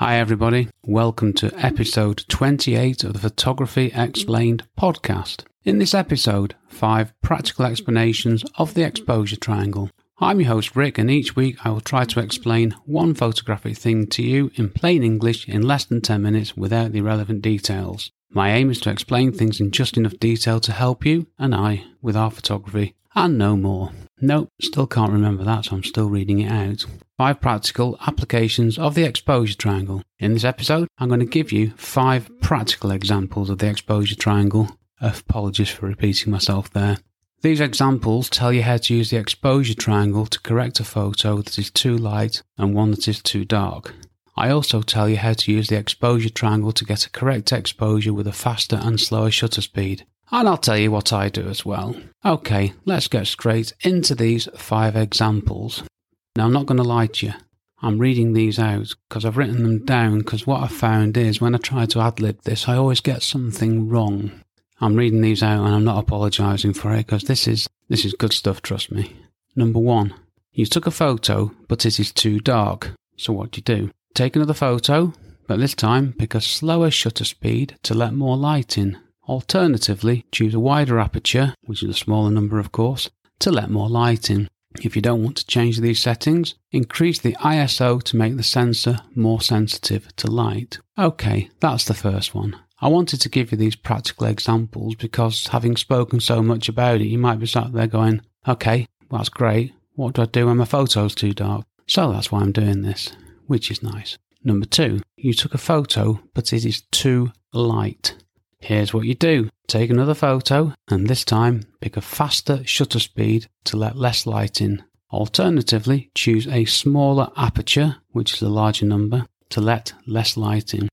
Hi, everybody. Welcome to episode 28 of the Photography Explained podcast. In this episode, five practical explanations of the exposure triangle. I'm your host, Rick, and each week I will try to explain one photographic thing to you in plain English in less than 10 minutes without the relevant details. My aim is to explain things in just enough detail to help you and I with our photography and no more. Nope, still can't remember that, so I'm still reading it out. Five practical applications of the exposure triangle. In this episode, I'm going to give you five practical examples of the exposure triangle. Apologies for repeating myself there. These examples tell you how to use the exposure triangle to correct a photo that is too light and one that is too dark. I also tell you how to use the exposure triangle to get a correct exposure with a faster and slower shutter speed. And I'll tell you what I do as well. Okay, let's get straight into these five examples. Now, I'm not going to lie to you. I'm reading these out because I've written them down because what I've found is when I try to ad lib this, I always get something wrong. I'm reading these out and I'm not apologising for it because this is, this is good stuff, trust me. Number one, you took a photo, but it is too dark. So what do you do? Take another photo, but this time pick a slower shutter speed to let more light in. Alternatively, choose a wider aperture, which is a smaller number of course, to let more light in. If you don't want to change these settings, increase the ISO to make the sensor more sensitive to light. Okay, that's the first one. I wanted to give you these practical examples because having spoken so much about it, you might be sat there going, okay, that's great. What do I do when my photo's too dark? So that's why I'm doing this, which is nice. Number two, you took a photo, but it is too light. Here's what you do take another photo, and this time pick a faster shutter speed to let less light in. Alternatively, choose a smaller aperture, which is a larger number, to let less light in.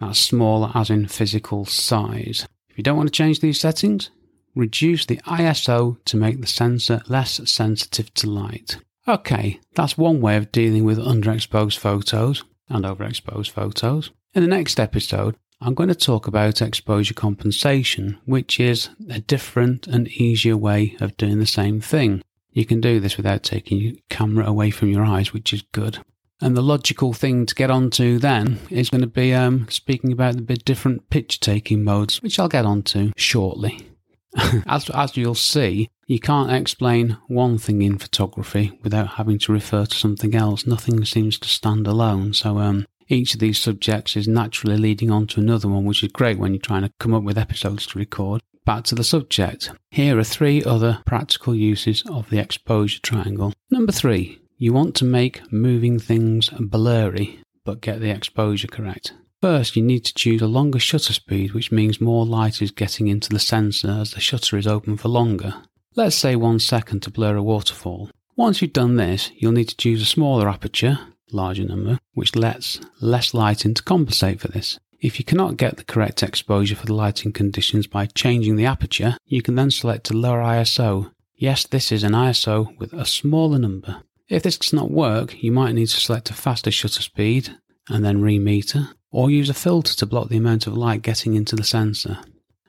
That's smaller as in physical size. If you don't want to change these settings, reduce the ISO to make the sensor less sensitive to light. Okay, that's one way of dealing with underexposed photos and overexposed photos. In the next episode, I'm going to talk about exposure compensation, which is a different and easier way of doing the same thing. You can do this without taking your camera away from your eyes, which is good. And the logical thing to get onto then is going to be um, speaking about the bit different picture taking modes, which I'll get onto shortly. as, as you'll see, you can't explain one thing in photography without having to refer to something else. Nothing seems to stand alone. So um, each of these subjects is naturally leading on to another one, which is great when you're trying to come up with episodes to record. Back to the subject. Here are three other practical uses of the exposure triangle. Number three, you want to make moving things blurry, but get the exposure correct. First, you need to choose a longer shutter speed, which means more light is getting into the sensor as the shutter is open for longer. Let's say one second to blur a waterfall. Once you've done this, you'll need to choose a smaller aperture, larger number, which lets less light in to compensate for this. If you cannot get the correct exposure for the lighting conditions by changing the aperture, you can then select a lower ISO. Yes, this is an ISO with a smaller number. If this does not work, you might need to select a faster shutter speed and then remeter, or use a filter to block the amount of light getting into the sensor.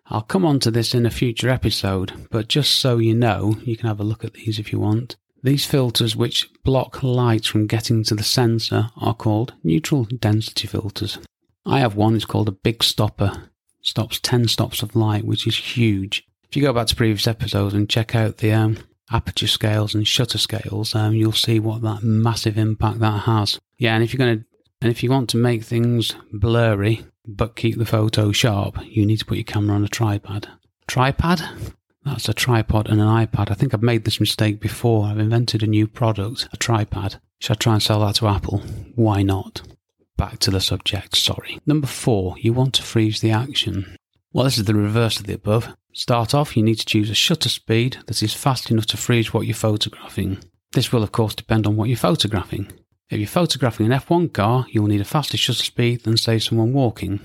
I'll come on to this in a future episode, but just so you know, you can have a look at these if you want. These filters which block light from getting to the sensor are called neutral density filters. I have one, it's called a big stopper. Stops 10 stops of light, which is huge. If you go back to previous episodes and check out the um, aperture scales and shutter scales, um, you'll see what that massive impact that has. Yeah, and if you're going to, and if you want to make things blurry but keep the photo sharp, you need to put your camera on a tripod. Tripod? That's a tripod and an iPad. I think I've made this mistake before. I've invented a new product, a tripad. Should I try and sell that to Apple? Why not? Back to the subject, sorry. Number four, you want to freeze the action. Well, this is the reverse of the above. Start off, you need to choose a shutter speed that is fast enough to freeze what you're photographing. This will, of course, depend on what you're photographing. If you're photographing an F1 car, you will need a faster shutter speed than, say, someone walking.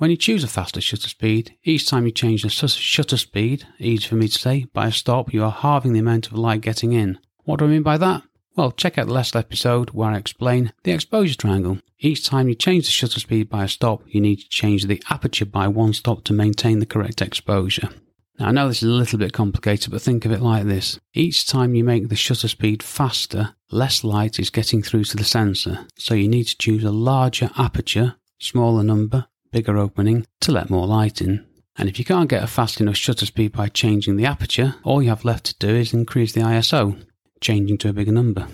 When you choose a faster shutter speed, each time you change the shutter speed, easy for me to say, by a stop, you are halving the amount of light getting in. What do I mean by that? Well, check out the last episode where I explain the exposure triangle. Each time you change the shutter speed by a stop, you need to change the aperture by one stop to maintain the correct exposure. Now, I know this is a little bit complicated, but think of it like this. Each time you make the shutter speed faster, less light is getting through to the sensor, so you need to choose a larger aperture, smaller number, bigger opening, to let more light in. And if you can't get a fast enough shutter speed by changing the aperture, all you have left to do is increase the ISO, changing to a bigger number,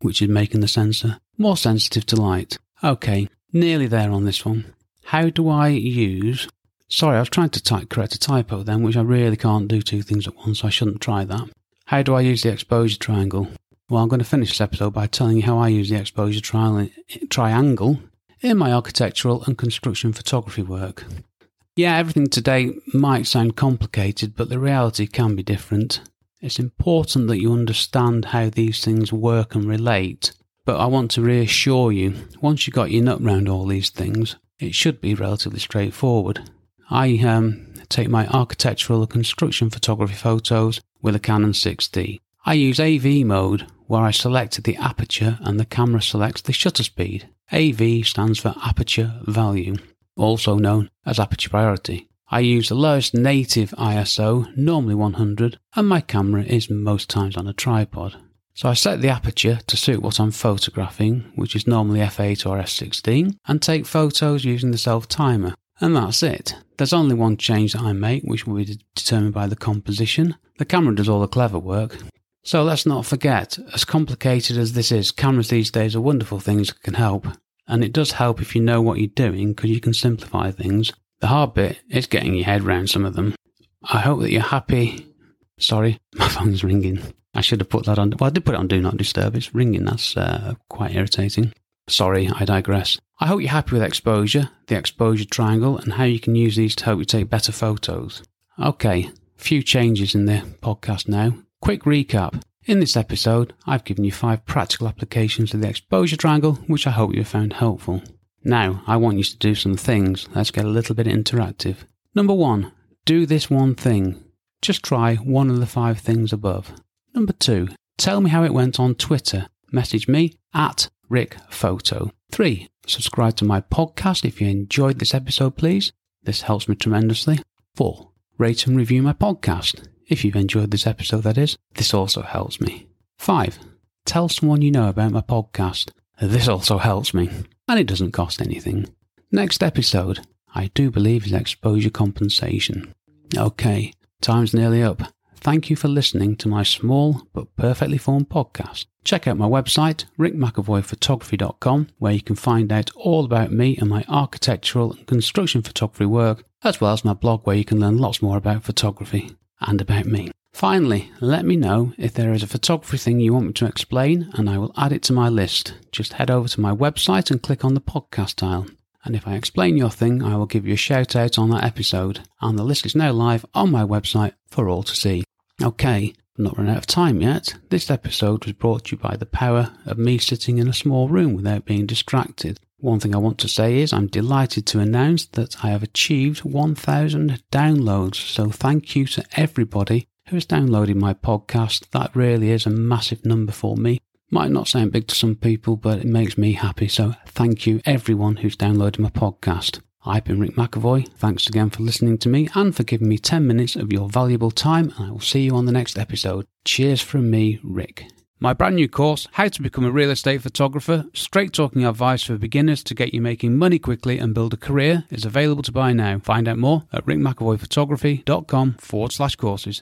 which is making the sensor more sensitive to light. Okay, nearly there on this one. How do I use Sorry, I was trying to type, correct a typo then, which I really can't do two things at once, so I shouldn't try that. How do I use the exposure triangle? Well, I'm going to finish this episode by telling you how I use the exposure tri- triangle in my architectural and construction photography work. Yeah, everything today might sound complicated, but the reality can be different. It's important that you understand how these things work and relate, but I want to reassure you once you've got your nut round all these things, it should be relatively straightforward. I um, take my architectural and construction photography photos with a Canon 6D. I use AV mode where I select the aperture and the camera selects the shutter speed. AV stands for aperture value, also known as aperture priority. I use the lowest native ISO, normally 100, and my camera is most times on a tripod. So I set the aperture to suit what I'm photographing, which is normally f8 or f16, and take photos using the self timer. And that's it. There's only one change that I make, which will be determined by the composition. The camera does all the clever work. So let's not forget, as complicated as this is, cameras these days are wonderful things that can help. And it does help if you know what you're doing because you can simplify things. The hard bit is getting your head around some of them. I hope that you're happy. Sorry, my phone's ringing. I should have put that on. Well, I did put it on Do Not Disturb. It's ringing. That's uh, quite irritating. Sorry, I digress. I hope you're happy with exposure, the exposure triangle, and how you can use these to help you take better photos. Okay, few changes in the podcast now. Quick recap. In this episode, I've given you five practical applications of the exposure triangle, which I hope you have found helpful. Now, I want you to do some things. Let's get a little bit interactive. Number one, do this one thing. Just try one of the five things above. Number two, tell me how it went on Twitter. Message me at Rick Photo. Three, subscribe to my podcast if you enjoyed this episode, please. This helps me tremendously. Four, rate and review my podcast. If you've enjoyed this episode, that is. This also helps me. Five, tell someone you know about my podcast. This also helps me, and it doesn't cost anything. Next episode, I do believe, is exposure compensation. Okay, time's nearly up. Thank you for listening to my small but perfectly formed podcast. Check out my website, rickmcavoyphotography.com, where you can find out all about me and my architectural and construction photography work, as well as my blog where you can learn lots more about photography and about me. Finally, let me know if there is a photography thing you want me to explain, and I will add it to my list. Just head over to my website and click on the podcast tile. And if I explain your thing, I will give you a shout out on that episode. And the list is now live on my website for all to see. Okay, I'm not run out of time yet. This episode was brought to you by the power of me sitting in a small room without being distracted. One thing I want to say is I'm delighted to announce that I have achieved 1,000 downloads. So thank you to everybody who has downloaded my podcast. That really is a massive number for me. Might not sound big to some people, but it makes me happy. So thank you everyone who's downloaded my podcast. I've been Rick McAvoy. Thanks again for listening to me and for giving me 10 minutes of your valuable time. And I will see you on the next episode. Cheers from me, Rick. My brand new course, How to Become a Real Estate Photographer, straight talking advice for beginners to get you making money quickly and build a career, is available to buy now. Find out more at rickmcavoyphotography.com forward slash courses.